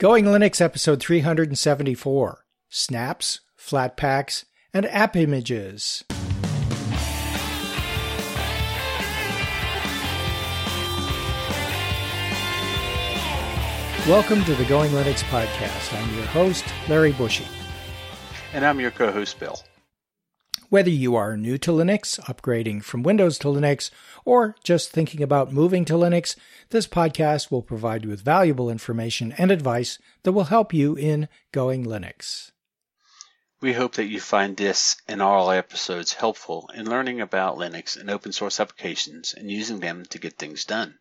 Going Linux episode 374 Snaps, Flatpaks, and App Images. Welcome to the Going Linux podcast. I'm your host, Larry Bush. And I'm your co host, Bill. Whether you are new to Linux, upgrading from Windows to Linux, or just thinking about moving to Linux, this podcast will provide you with valuable information and advice that will help you in going Linux. We hope that you find this and all our episodes helpful in learning about Linux and open source applications and using them to get things done.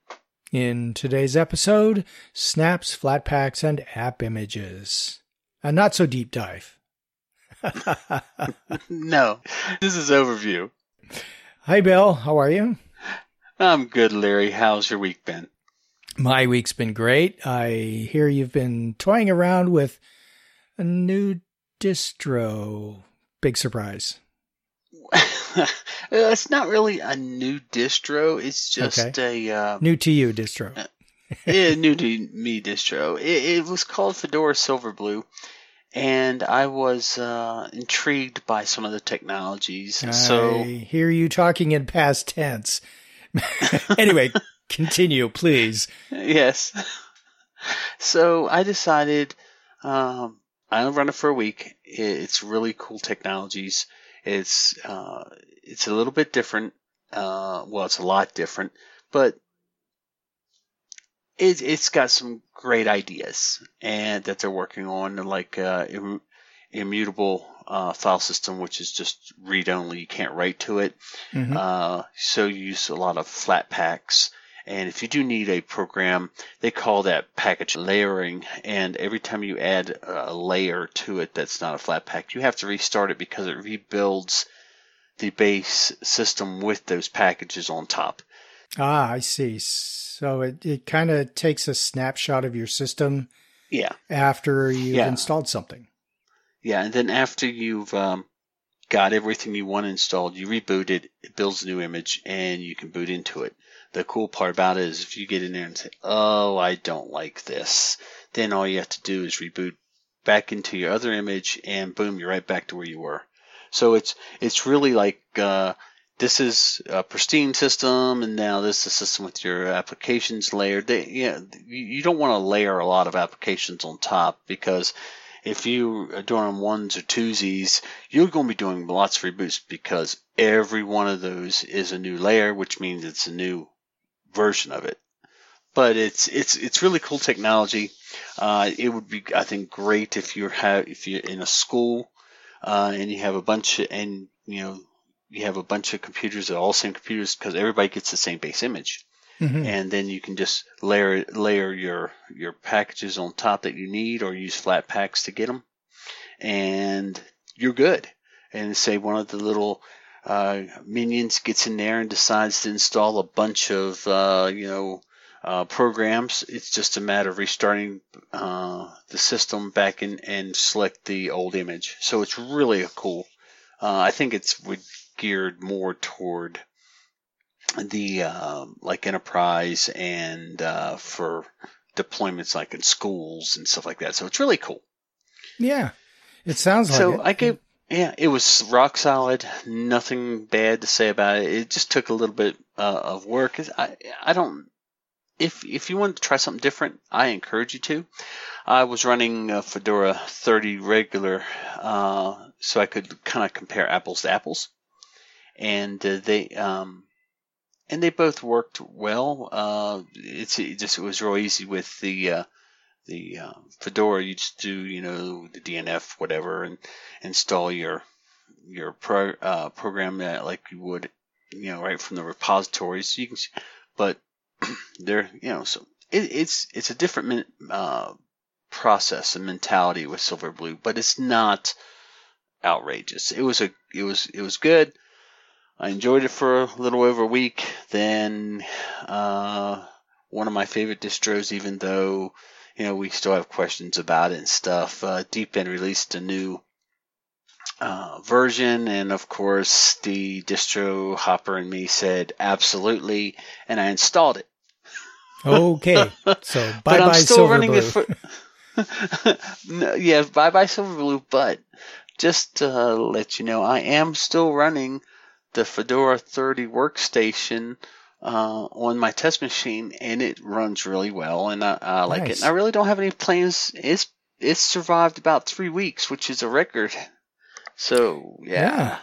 In today's episode, snaps, flatpaks, and app images. A not so deep dive. no, this is overview. Hi, Bill. How are you? I'm good, Larry. How's your week been? My week's been great. I hear you've been toying around with a new distro. Big surprise. it's not really a new distro. It's just okay. a uh, new to you distro. Yeah, new to me distro. It, it, was called Fedora Silverblue, and I was uh, intrigued by some of the technologies. I so hear you talking in past tense. anyway, continue, please. Yes. So I decided um, I'll run it for a week. It's really cool technologies. It's uh, it's a little bit different. Uh, well, it's a lot different, but it, it's got some great ideas and that they're working on, like uh, Im- immutable uh, file system, which is just read only. You can't write to it. Mm-hmm. Uh, so you use a lot of flat packs. and if you do need a program, they call that package layering. And every time you add a layer to it that's not a flat pack, you have to restart it because it rebuilds the base system with those packages on top. Ah, I see. So it, it kind of takes a snapshot of your system. Yeah. After you've yeah. installed something. Yeah, and then after you've um, got everything you want installed, you reboot it, it builds a new image, and you can boot into it the cool part about it is if you get in there and say, "Oh, I don't like this," then all you have to do is reboot back into your other image, and boom, you're right back to where you were. So it's it's really like uh, this is a pristine system, and now this is a system with your applications layered. They, yeah, you don't want to layer a lot of applications on top because if you are doing ones or twosies, you're going to be doing lots of reboots because every one of those is a new layer, which means it's a new version of it. But it's it's it's really cool technology. Uh, it would be I think great if you have if you're in a school uh, and you have a bunch of and you know you have a bunch of computers that are all same computers because everybody gets the same base image. Mm-hmm. And then you can just layer layer your your packages on top that you need, or use flat packs to get them, and you're good. And say one of the little uh, Minions gets in there and decides to install a bunch of, uh, you know, uh, programs. It's just a matter of restarting uh, the system back in and select the old image. So it's really a cool. Uh, I think it's geared more toward the uh, like enterprise and for deployments like in schools and stuff like that. So it's really cool. Yeah, it sounds like so. It. I gave yeah, it was rock solid. Nothing bad to say about it. It just took a little bit uh, of work. I I don't. If if you want to try something different, I encourage you to. I was running a Fedora 30 regular, uh, so I could kind of compare apples to apples, and uh, they um, and they both worked well. Uh, it's it just it was real easy with the uh, the uh, Fedora, you just do you know the DNF whatever and install your your pro, uh, program that like you would you know right from the repository. So you can, but there you know so it, it's it's a different uh, process and mentality with Silverblue, but it's not outrageous. It was a it was it was good. I enjoyed it for a little over a week. Then uh, one of my favorite distros, even though you know, we still have questions about it and stuff. Uh, Deepin released a new uh, version, and of course, the distro hopper and me said absolutely, and I installed it. Okay, so bye bye Silver Blue. For, no, yeah, bye bye Silverblue. But just to let you know, I am still running the Fedora 30 workstation uh, on my test machine, and it runs really well, and I, I like nice. it. And I really don't have any plans. It's it's survived about three weeks, which is a record. So yeah. yeah.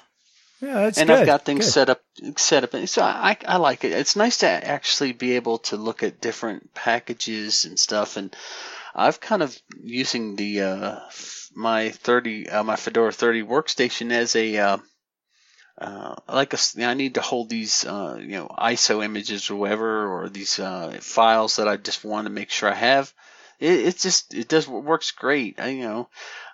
Yeah, that's and good. I've got things good. set up, set up. So I, I like it. It's nice to actually be able to look at different packages and stuff. And I've kind of using the uh, my 30, uh, my Fedora 30 workstation as a uh, like a, I need to hold these, uh, you know, ISO images or whatever, or these uh, files that I just want to make sure I have. It, just it does works great. I, you know,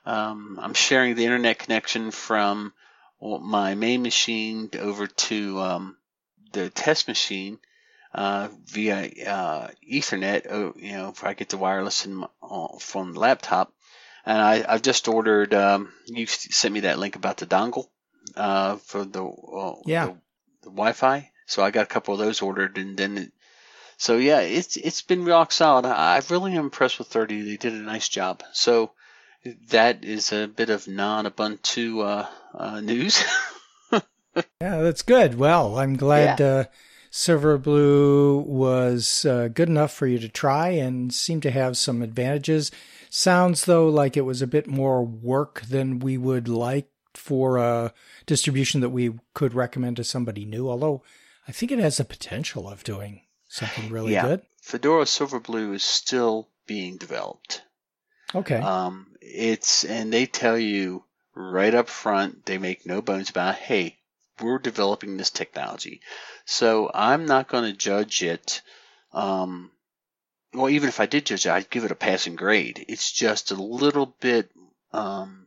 um, I'm sharing the internet connection from my main machine over to um, the test machine uh, via uh, Ethernet. Oh, you know, if I get the wireless my, uh, from the laptop, and I, I've just ordered. Um, you sent me that link about the dongle uh, for the uh, yeah the, the, Wi-Fi. So I got a couple of those ordered, and then it, so yeah, it's it's been rock solid. I, I've really impressed with 30. They did a nice job. So that is a bit of non-Ubuntu uh, uh, news. yeah, that's good. Well, I'm glad yeah. uh, Silverblue was uh, good enough for you to try and seemed to have some advantages. Sounds though like it was a bit more work than we would like for a distribution that we could recommend to somebody new. Although I think it has the potential of doing something really yeah. good. Fedora Silverblue is still being developed. Okay. Um, it's and they tell you right up front, they make no bones about, hey, we're developing this technology. So I'm not going to judge it. Um, well, even if I did judge it, I'd give it a passing grade. It's just a little bit um,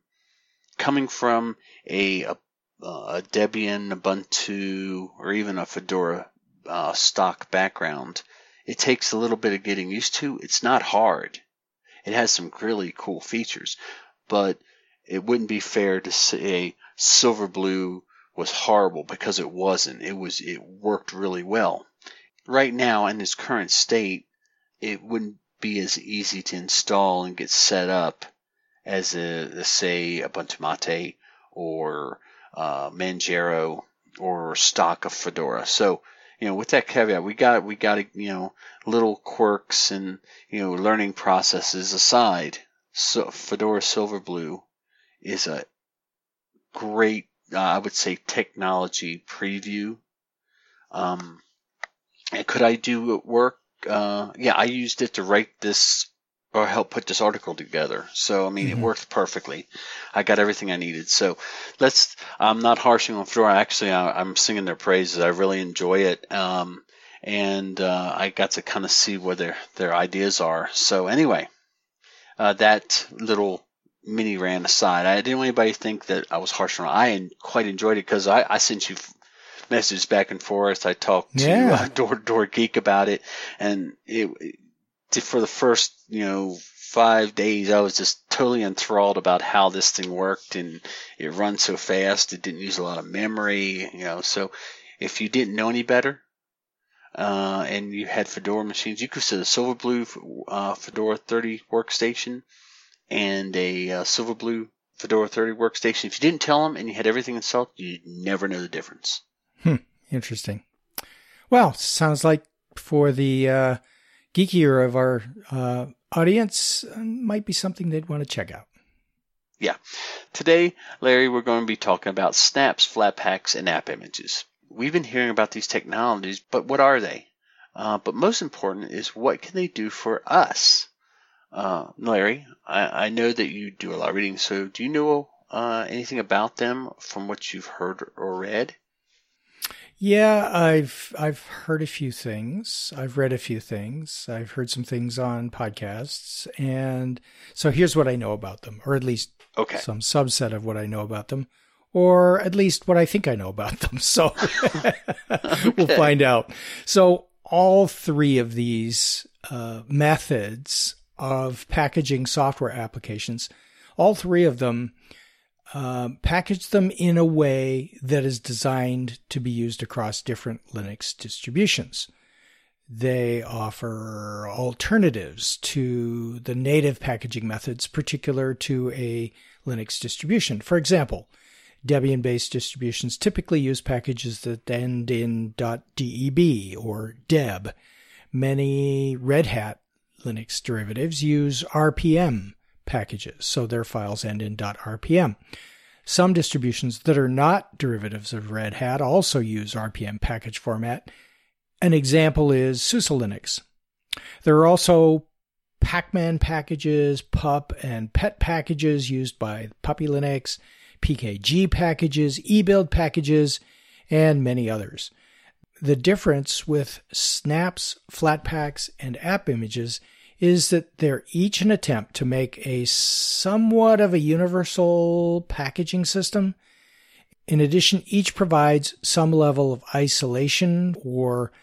coming from a, a, a, Debian, Ubuntu, or even a Fedora uh, stock background. It takes a little bit of getting used to. It's not hard. It has some really cool features, but it wouldn't be fair to say Silverblue was horrible because it wasn't. It was it worked really well. Right now in its current state, it wouldn't be as easy to install and get set up as a, say, a say Ubuntu Mate or uh, or stock of Fedora. So you know, with that caveat, we got we got you know little quirks and you know learning processes aside. So Fedora Silverblue is a great, uh, I would say, technology preview. Um, could I do work? Uh, yeah, I used it to write this or help put this article together. So I mean, mm-hmm. it worked perfectly. I got everything I needed. So let's. I'm not harshing on Fedora. Actually, I, am singing their praises. I really enjoy it. Um, and uh, I got to kind of see where their their ideas are. So anyway, uh, that little mini ran aside. I didn't want anybody to think that I was harsh on. I quite enjoyed it because I, I sent you messages back and forth. I talked to yeah. uh, Door Door Geek about it, and it for the first you know five days, I was just totally enthralled about how this thing worked, and it runs so fast. It didn't use a lot of memory, you know. So if you didn't know any better, uh, and you had Fedora machines, you could set a Silverblue uh, Fedora 30 workstation and a uh, Silverblue Fedora 30 workstation. If you didn't tell them and you had everything installed, you'd never know the difference. Hmm. Interesting. Well, sounds like for the uh, geekier of our uh, audience, uh, might be something they'd want to check out. Yeah. Today, Larry, we're going to be talking about snaps, Flatpaks, and app images. We've been hearing about these technologies, but what are they? Uh, but most important is what can they do for us? Uh, Larry, I, I, know that you do a lot of reading, so do you know uh, anything about them from what you've heard or read? Yeah, I've I've heard a few things. I've read a few things. I've heard some things on podcasts, and so here's what I know about them, or at least okay. some subset of what I know about them, or at least what I think I know about them. So okay. we'll find out. So all three of these uh, methods of packaging software applications. All three of them uh, package them in a way that is designed to be used across different Linux distributions. They offer alternatives to the native packaging methods particular to a Linux distribution. For example, Debian based distributions typically use packages that end in .deb or deb. Many Red Hat Linux derivatives use RPM packages, so their files end in .rpm. Some distributions that are not derivatives of Red Hat also use RPM package format. An example is SUSE Linux. There are also Pacman packages, pup and pet packages used by Puppy Linux, PKG packages, eBuild packages, and many others. The difference with snaps, flatpaks, and app images is that they're each an attempt to make a somewhat of a universal packaging system. In addition, each provides some level of isolation or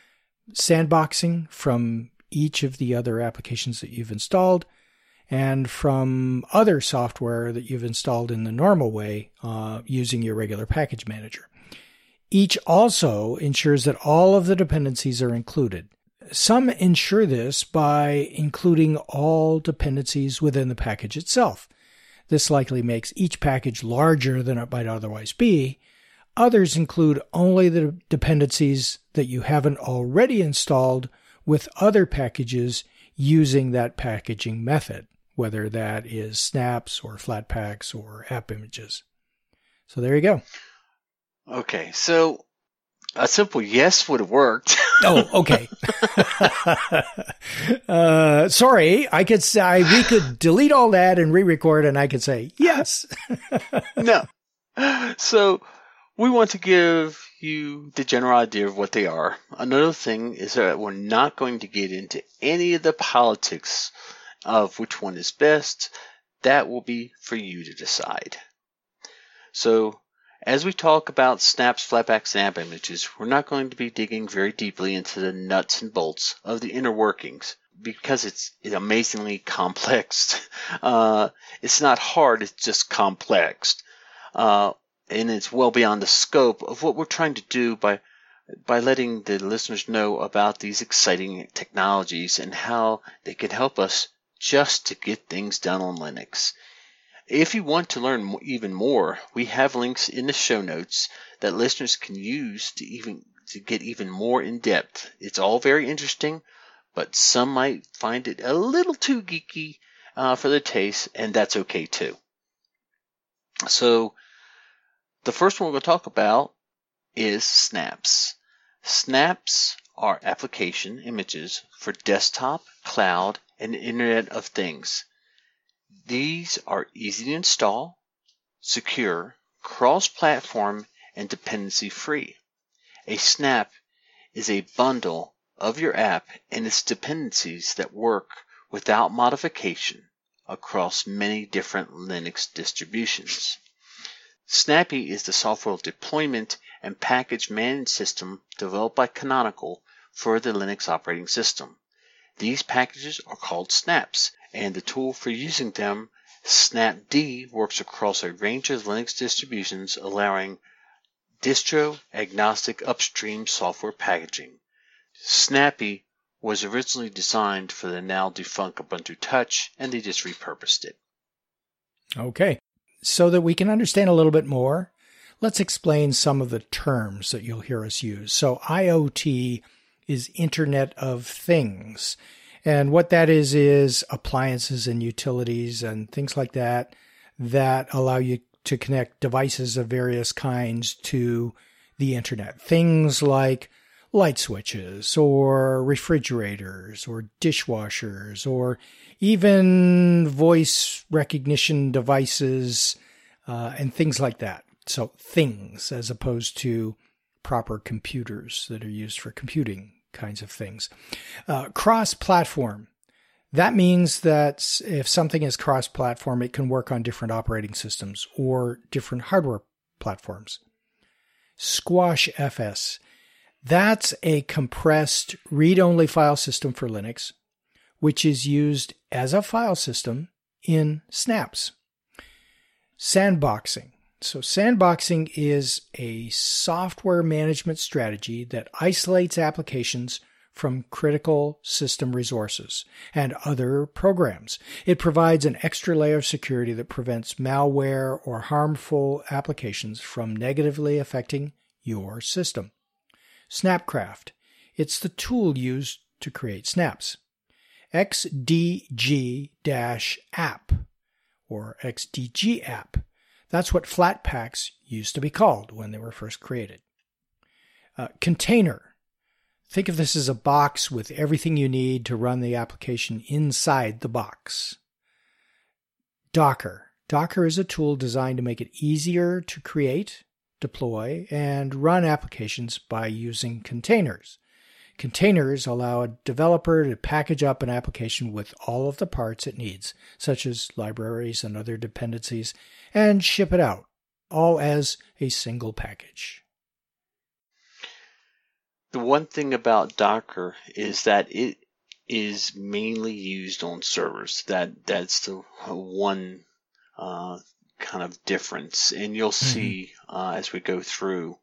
sandboxing from each of the other applications that you've installed and from other software that you've installed in the normal way uh, using your regular package manager. Each also ensures that all of the dependencies are included. Some ensure this by including all dependencies within the package itself. This likely makes each package larger than it might otherwise be. Others include only the dependencies that you haven't already installed with other packages using that packaging method, whether that is snaps or flatpaks or app images. So there you go. Okay, so a simple yes would have worked. oh, okay. uh, sorry, I could say we could delete all that and re-record, and I could say yes. no. So we want to give you the general idea of what they are. Another thing is that we're not going to get into any of the politics of which one is best. That will be for you to decide. So as we talk about snaps, flatpaks, and app images, we're not going to be digging very deeply into the nuts and bolts of the inner workings because it's amazingly complex. Uh, it's not hard, it's just complex. Uh, and it's well beyond the scope of what we're trying to do by by letting the listeners know about these exciting technologies and how they can help us just to get things done on Linux. If you want to learn even more, we have links in the show notes that listeners can use to even to get even more in depth. It's all very interesting, but some might find it a little too geeky uh, for their taste, and that's okay too. So, the first one we're going to talk about is snaps. Snaps are application images for desktop, cloud, and Internet of Things. These are easy to install, secure, cross-platform, and dependency-free. A snap is a bundle of your app and its dependencies that work without modification across many different Linux distributions. Snappy is the software deployment and package management system developed by Canonical for the Linux operating system. These packages are called snaps and the tool for using them, Snapd, works across a range of Linux distributions, allowing distro agnostic upstream software packaging. Snappy was originally designed for the now defunct Ubuntu Touch, and they just repurposed it. Okay. So that we can understand a little bit more, let's explain some of the terms that you'll hear us use. So, IoT is Internet of Things. And what that is, is appliances and utilities and things like that that allow you to connect devices of various kinds to the internet. Things like light switches or refrigerators or dishwashers or even voice recognition devices uh, and things like that. So things as opposed to proper computers that are used for computing kinds of things. Uh, cross platform. That means that if something is cross platform, it can work on different operating systems or different hardware platforms. Squash FS. That's a compressed read only file system for Linux, which is used as a file system in snaps. Sandboxing. So, sandboxing is a software management strategy that isolates applications from critical system resources and other programs. It provides an extra layer of security that prevents malware or harmful applications from negatively affecting your system. Snapcraft. It's the tool used to create snaps. XDG-app or XDG app. That's what Flatpaks used to be called when they were first created. Uh, container Think of this as a box with everything you need to run the application inside the box. Docker. Docker is a tool designed to make it easier to create, deploy, and run applications by using containers. Containers allow a developer to package up an application with all of the parts it needs, such as libraries and other dependencies, and ship it out, all as a single package. The one thing about Docker is that it is mainly used on servers. That that's the one uh, kind of difference, and you'll mm-hmm. see uh, as we go through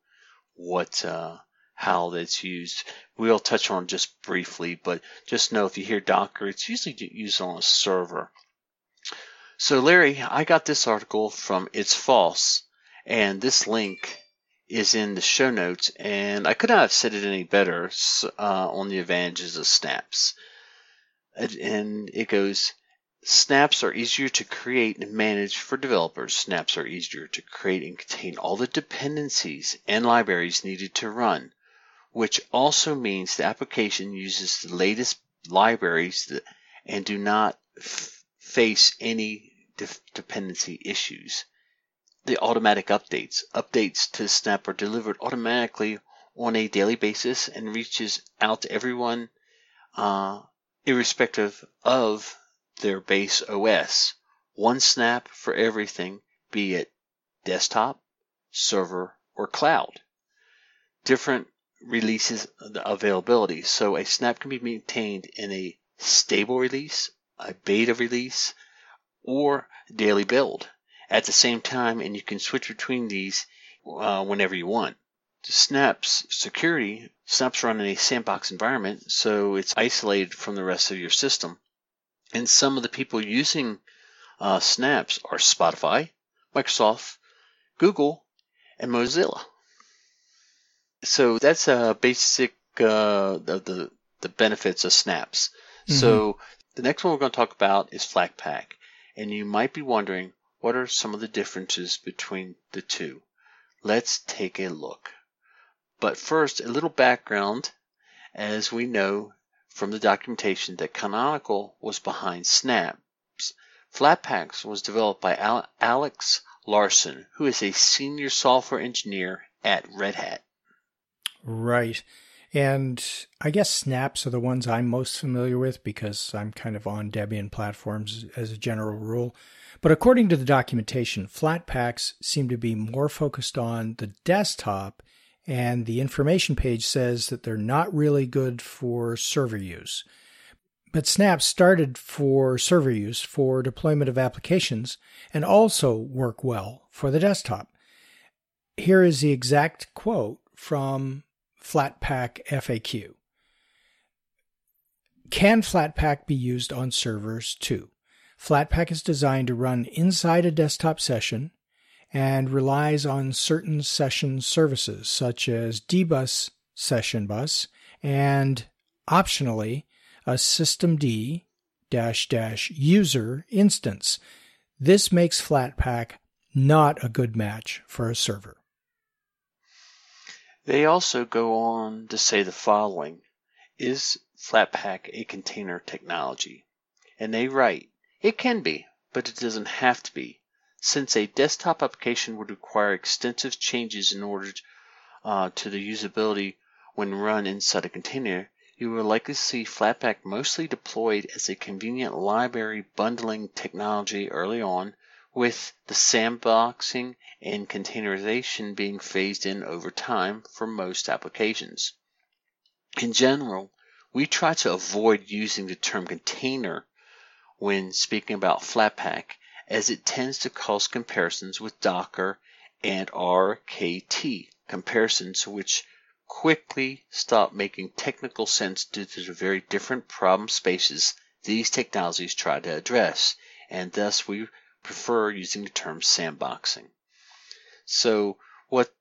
what uh, how that's used. We'll touch on just briefly, but just know if you hear Docker, it's usually used on a server. So Larry, I got this article from It's FOSS, and this link is in the show notes, and I could not have said it any better uh, on the advantages of snaps. And it goes, Snaps are easier to create and manage for developers. Snaps are easier to create and contain all the dependencies and libraries needed to run, which also means the application uses the latest libraries and do not face any de- dependency issues the automatic updates. Updates to Snap are delivered automatically on a daily basis and reaches out to everyone uh, irrespective of their base OS. One snap for everything, be it desktop, server, or cloud. Different releases the availability. So a snap can be maintained in a stable release, a beta release, or daily build at the same time, and you can switch between these uh, whenever you want. Snaps security, Snaps run in a sandbox environment, so it's isolated from the rest of your system. And some of the people using uh, Snaps are Spotify, Microsoft, Google, and Mozilla. So that's a basic uh, the, the the benefits of Snaps. Mm-hmm. So the next one we're going to talk about is Flatpak, and you might be wondering what are some of the differences between the two? Let's take a look. But first, a little background. As we know from the documentation that Canonical was behind Snaps, Flatpaks was developed by Alex Larsson, who is a senior software engineer at Red Hat. Right. And I guess snaps are the ones I'm most familiar with because I'm kind of on Debian platforms as a general rule. But according to the documentation, Flatpaks seem to be more focused on the desktop, and the information page says that they're not really good for server use. But Snap started for server use for deployment of applications and also work well for the desktop. Here is the exact quote from Flatpak FAQ. Can Flatpak be used on servers too? Flatpak is designed to run inside a desktop session and relies on certain session services such as dbus session bus and optionally a systemd dash dash user instance. This makes Flatpak not a good match for a server. They also go on to say the following Is Flatpak a container technology? And they write it can be, but it doesn't have to be. Since a desktop application would require extensive changes in order uh, to the usability when run inside a container, you will likely see Flatpak mostly deployed as a convenient library bundling technology early on, with the sandboxing and containerization being phased in over time for most applications. In general, we try to avoid using the term container when speaking about Flatpak as it tends to cause comparisons with Docker and RKT, comparisons which quickly stop making technical sense due to the very different problem spaces these technologies try to address, and thus we prefer using the term sandboxing. So what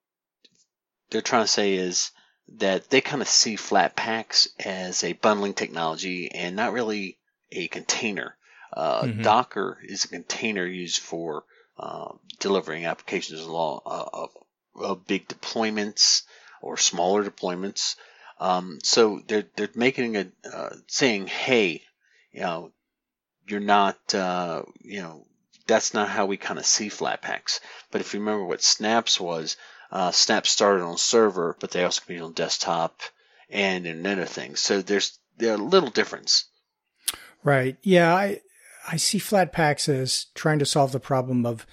they're trying to say is that they kind of see flat packs as a bundling technology and not really a container. Uh, mm-hmm. Docker is a container used for uh, delivering applications along uh, of, of, big deployments or smaller deployments. Um, so they're they're making a uh, saying, hey, you know, you're not, uh, you know, that's not how we kind of see Flatpaks. But if you remember what Snaps was, uh, Snaps started on server, but they also can be on desktop and in other things. So there's there's a little difference. Right. Yeah. I I see Flatpaks as trying to solve the problem of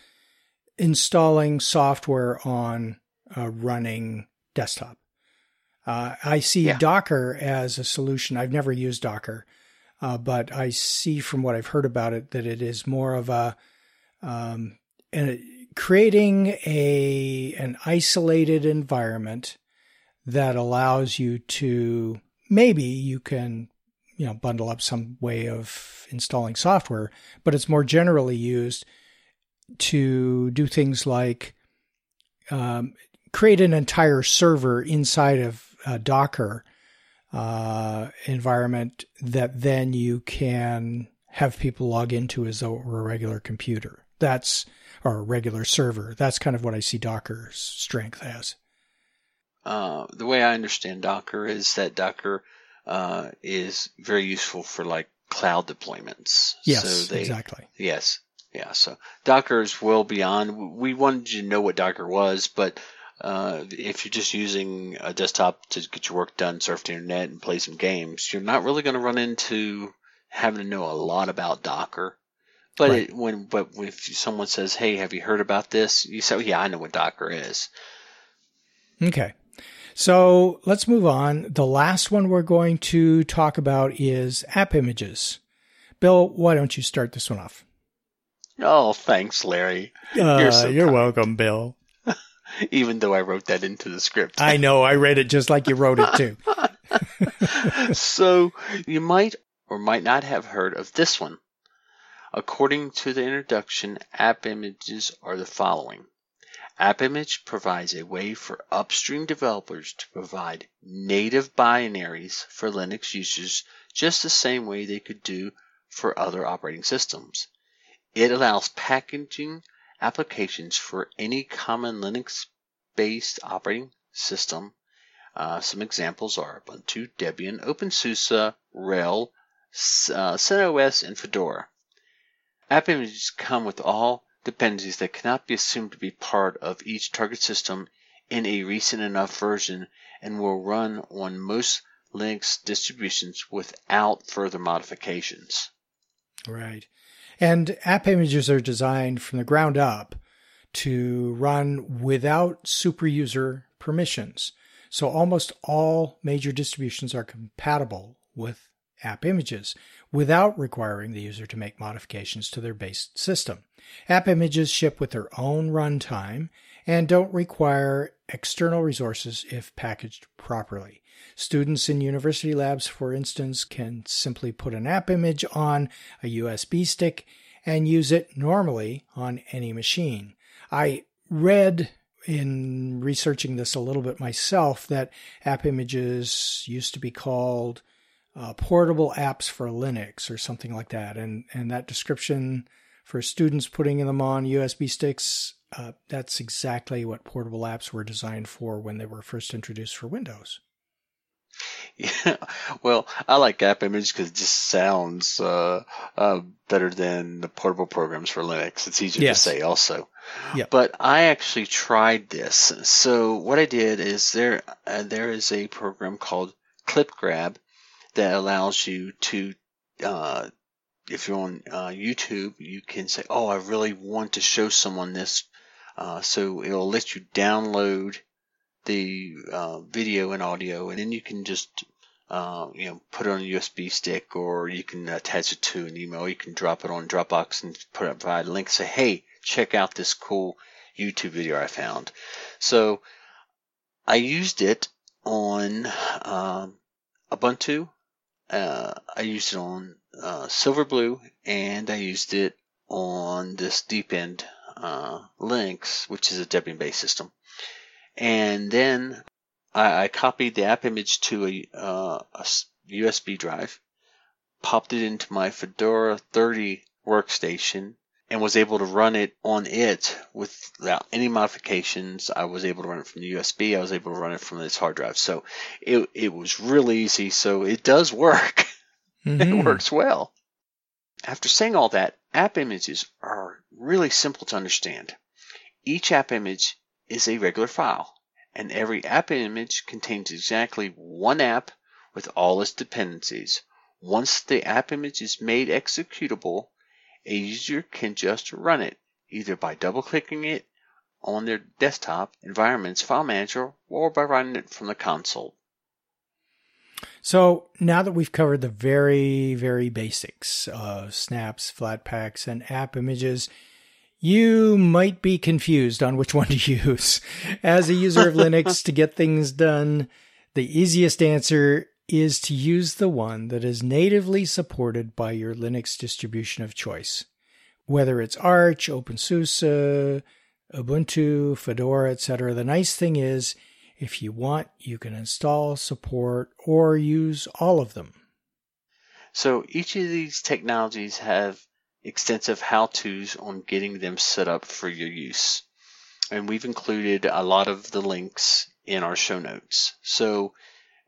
installing software on a running desktop. Uh, I see yeah. Docker as a solution. I've never used Docker, uh, but I see from what I've heard about it that it is more of a um, creating a an isolated environment that allows you to maybe you can you know bundle up some way of installing software, but it's more generally used to do things like um, create an entire server inside of a Docker uh, environment that then you can have people log into as though it were a regular computer. That's or a regular server. That's kind of what I see Docker's strength as. Uh, the way I understand Docker is that Docker uh, is very useful for like cloud deployments. Yes, so they, exactly. Yes, yeah. So Docker is well beyond. We wanted you to know what Docker was, but uh, if you're just using a desktop to get your work done, surf the internet, and play some games, you're not really going to run into having to know a lot about Docker. But right. it, when but if someone says, "Hey, have you heard about this?" You say, "Yeah, I know what Docker is." Okay. So let's move on. The last one we're going to talk about is app images. Bill, why don't you start this one off? Oh, thanks, Larry. Uh, you're, so you're welcome, Bill. Even though I wrote that into the script. I know. I read it just like you wrote it too. so you might or might not have heard of this one. According to the introduction, app images are the following. AppImage provides a way for upstream developers to provide native binaries for Linux users just the same way they could do for other operating systems. It allows packaging applications for any common Linux based operating system. Uh, some examples are Ubuntu, Debian, OpenSUSE, RHEL, uh, CentOS, and Fedora. App images come with all dependencies that cannot be assumed to be part of each target system in a recent enough version and will run on most Linux distributions without further modifications. Right. And app images are designed from the ground up to run without super user permissions. So almost all major distributions are compatible with app images without requiring the user to make modifications to their base system. App images ship with their own runtime and don't require external resources if packaged properly. Students in university labs, for instance, can simply put an app image on a USB stick and use it normally on any machine. I read in researching this a little bit myself that app images used to be called uh, portable apps for Linux or something like that. And, and that description for students putting them on USB sticks, uh, that's exactly what portable apps were designed for when they were first introduced for Windows. Yeah, well, I like App Image because it just sounds uh, uh, better than the portable programs for Linux. It's easier yes. to say, also. Yeah. But I actually tried this. So what I did is there uh, there is a program called ClipGrab that allows you to, uh, if you're on uh, YouTube, you can say, "Oh, I really want to show someone this," uh, so it'll let you download the uh, video and audio, and then you can just uh, you know, put it on a USB stick, or you can attach it to an email. You can drop it on Dropbox and put it, provide a link. Say, hey, check out this cool YouTube video I found. So I used it on um, Ubuntu. Uh, I used it on uh, Silverblue, and I used it on this Deepin uh, Linux, which is a Debian-based system. And then I, I copied the app image to a, uh, a USB drive, popped it into my Fedora 30 workstation, and was able to run it on it without any modifications. I was able to run it from the USB. I was able to run it from this hard drive. So it, it was really easy. So it does work. Mm-hmm. it works well. After saying all that, app images are really simple to understand. Each app image is a regular file, and every app image contains exactly one app with all its dependencies. Once the app image is made executable, a user can just run it, either by double-clicking it on their desktop environment's file manager or by running it from the console. So now that we've covered the very, very basics of snaps, flatpaks, and app images, you might be confused on which one to use. As a user of Linux, to get things done, the easiest answer is to use the one that is natively supported by your Linux distribution of choice. Whether it's Arch, OpenSUSE, Ubuntu, Fedora, etc. The nice thing is if you want, you can install, support, or use all of them. So each of these technologies have extensive how-tos on getting them set up for your use. And we've included a lot of the links in our show notes. So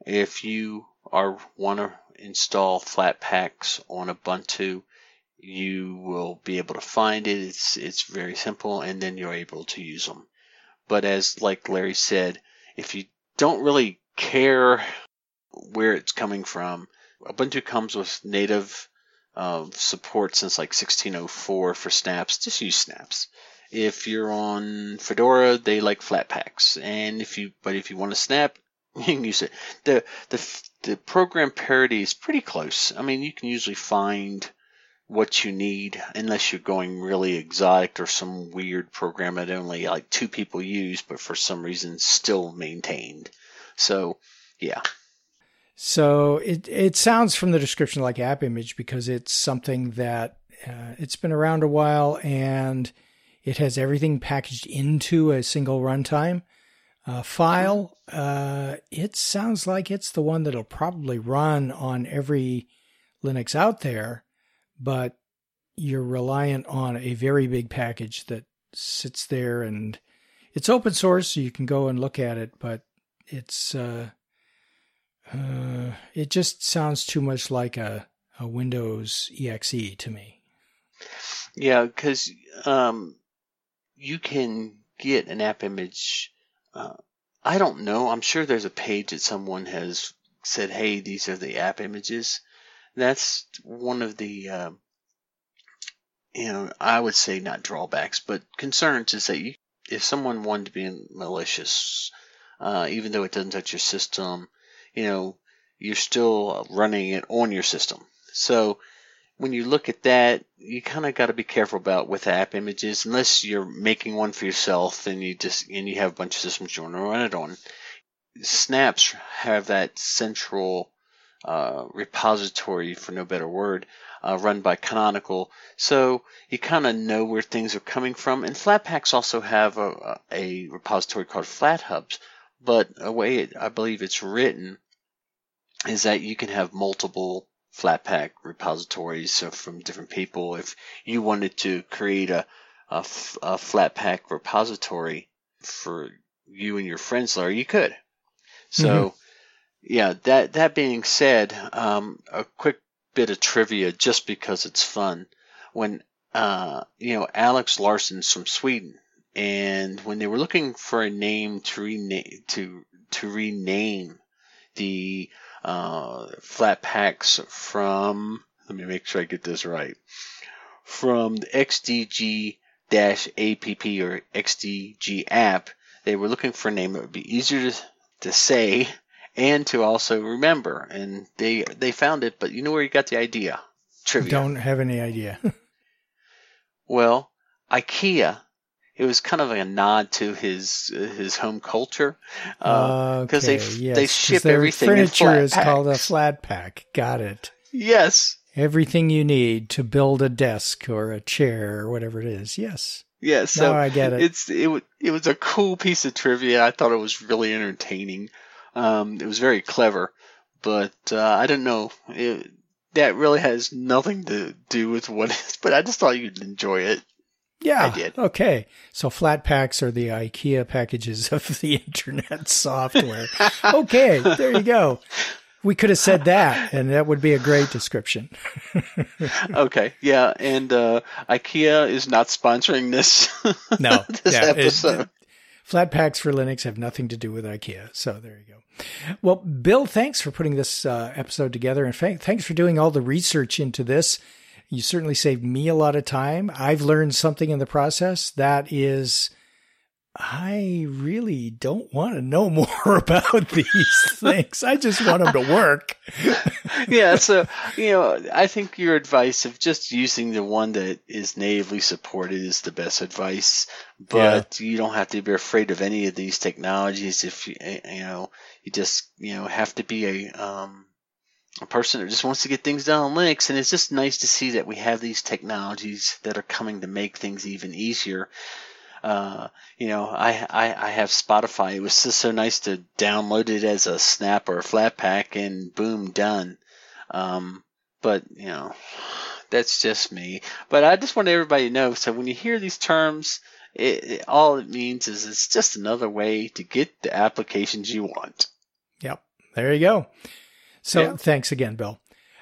if you are want to install Flatpaks on Ubuntu, you will be able to find it. It's it's very simple, and then you're able to use them. But as like Larry said, if you don't really care where it's coming from, Ubuntu comes with native uh, support since like 1604 for snaps. Just use snaps. If you're on Fedora, they like Flatpaks, and if you but if you want to snap, you can use it. the the The program parity is pretty close. I mean, you can usually find what you need unless you're going really exotic or some weird program that only like two people use but for some reason still maintained so yeah so it it sounds from the description like app image because it's something that uh, it's been around a while and it has everything packaged into a single runtime uh, file uh, it sounds like it's the one that'll probably run on every linux out there but you're reliant on a very big package that sits there and it's open source so you can go and look at it but it's uh, uh, it just sounds too much like a, a windows exe to me. Yeah because um, you can get an app image uh, i don't know i'm sure there's a page that someone has said hey these are the app images that's one of the uh, you know I would say not drawbacks, but concerns is that you, if someone wanted to be malicious, uh, even though it doesn't touch your system, you know you're still running it on your system. So when you look at that, you kind of got to be careful about with app images, unless you're making one for yourself and you just and you have a bunch of systems you want to run it on. Snaps have that central uh, repository, for no better word, uh, run by Canonical. So you kind of know where things are coming from. And Flatpaks also have a, a repository called FlatHubs. But a way it, I believe it's written is that you can have multiple Flatpak repositories from different people. If you wanted to create a, a, a Flatpak repository for you and your friends, Larry, you could. So. Mm-hmm yeah, that that being said, um, a quick bit of trivia just because it's fun. When uh, you know Alex Larsson's from Sweden, and when they were looking for a name to rename to to rename the uh, Flatpaks from, let me make sure I get this right, from the XDG app or XDG app, they were looking for a name that would be easier to, to say and to also remember. And they they found it, but you know where you got the idea? Trivia. Don't have any idea. well, IKEA it was kind of a nod to his his home culture because uh, okay, they yes, they ship everything. Furniture is packs. called a flat pack. Got it. Yes. Everything you need to build a desk or a chair or whatever it is. Yes. Yeah, so I get it. It's it it was a cool piece of trivia. I thought it was really entertaining. Um, it was very clever, but uh, I don't know. It, that really has nothing to do with what is, but I just thought you'd enjoy it. Yeah. I did. Okay. So Flatpaks are the IKEA packages of the internet software. okay. There you go. We could have said that, and that would be a great description. okay, yeah, and uh, IKEA is not sponsoring this. No, this yeah, episode. It, Flatpaks for Linux have nothing to do with IKEA. So there you go. Well, Bill, thanks for putting this uh, episode together, and thanks for doing all the research into this. You certainly saved me a lot of time. I've learned something in the process that is I really don't want to know more about these things. I just want them to work. yeah, so you know, I think your advice of just using the one that is natively supported is the best advice. But yeah. you don't have to be afraid of any of these technologies if you you know you just you know have to be a um, a person that just wants to get things done on Linux, and it's just nice to see that we have these technologies that are coming to make things even easier. Uh, you know, I, I, I have Spotify. It was just so nice to download it as a snap or a Flatpak and boom, done. Um, but, you know, that's just me. But I just want everybody to know. So when you hear these terms, it, it, all it means is it's just another way to get the applications you want. Yep. There you go. So yeah. thanks again, Bill.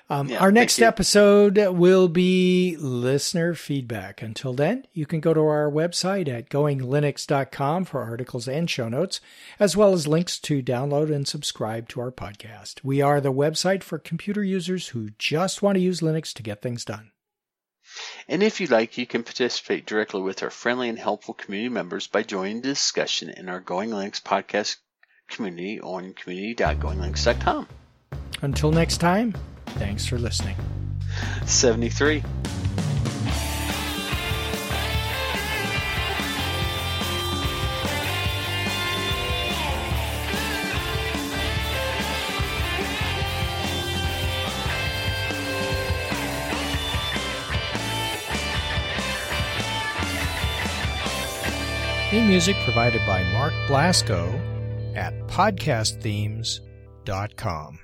Um, yeah, our next episode will be listener feedback. Until then, you can go to our website at goinglinux.com for articles and show notes, as well as links to download and subscribe to our podcast. We are the website for computer users who just want to use Linux to get things done. And if you'd like, you can participate directly with our friendly and helpful community members by joining the discussion in our Going Linux podcast community on community.goinglinux.com. Until next time, Thanks for listening. 73. Theme music provided by Mark Blasco at podcastthemes.com.